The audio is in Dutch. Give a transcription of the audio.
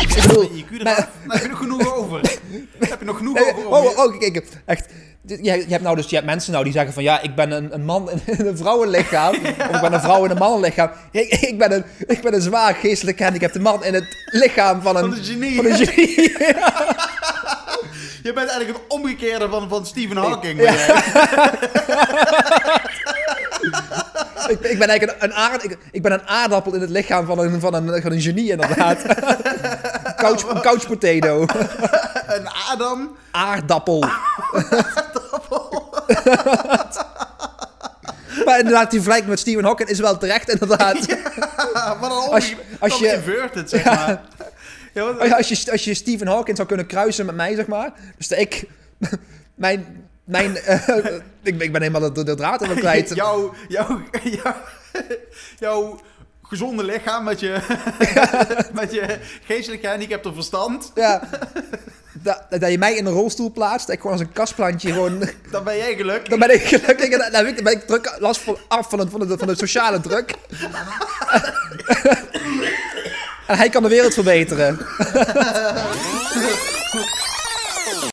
Ik bedoel, IQ. Daar heb je nog genoeg over. Daar heb je nog genoeg over. oh, oh, oh, kijk, echt. Je, je hebt nou dus je hebt mensen nou die zeggen van ja, ik ben een, een man in, een vrouwenlichaam. Of ik ben een vrouw in een mannenlichaam. Ik, ik, ben een, ik ben een zwaar geestelijk gehandicapte man in het lichaam van een, Van een genie. Van een genie. Je bent eigenlijk het omgekeerde van, van Stephen Hawking. Ja. ik, ik ben eigenlijk een, een aard, ik, ik ben een aardappel in het lichaam van een, van een, van een genie inderdaad. Couch, een couch potato. Een Adam. Aardappel. maar inderdaad, die vergelijking met Stephen Hawking is wel terecht inderdaad. Ah, maar dan Als je- als je- inverted, zeg maar. Ja, Als je- Als je, als je Stephen Hawking zou kunnen kruisen met mij, zeg maar. Dus dat ik... Mijn... mijn eh, ik, ik ben helemaal de, de draad in kwijt. Jouw, jouw, jouw, jouw gezonde lichaam met je, met je geestelijk gehandicapte verstand, Ja. Dat, dat je mij in een rolstoel plaatst, dat ik gewoon als een kastplantje gewoon... dan ben jij gelukkig. Dan ben ik gelukkig en dan, dan ben ik druk, last van, af van, het, van, de, van de sociale druk. en hij kan de wereld verbeteren.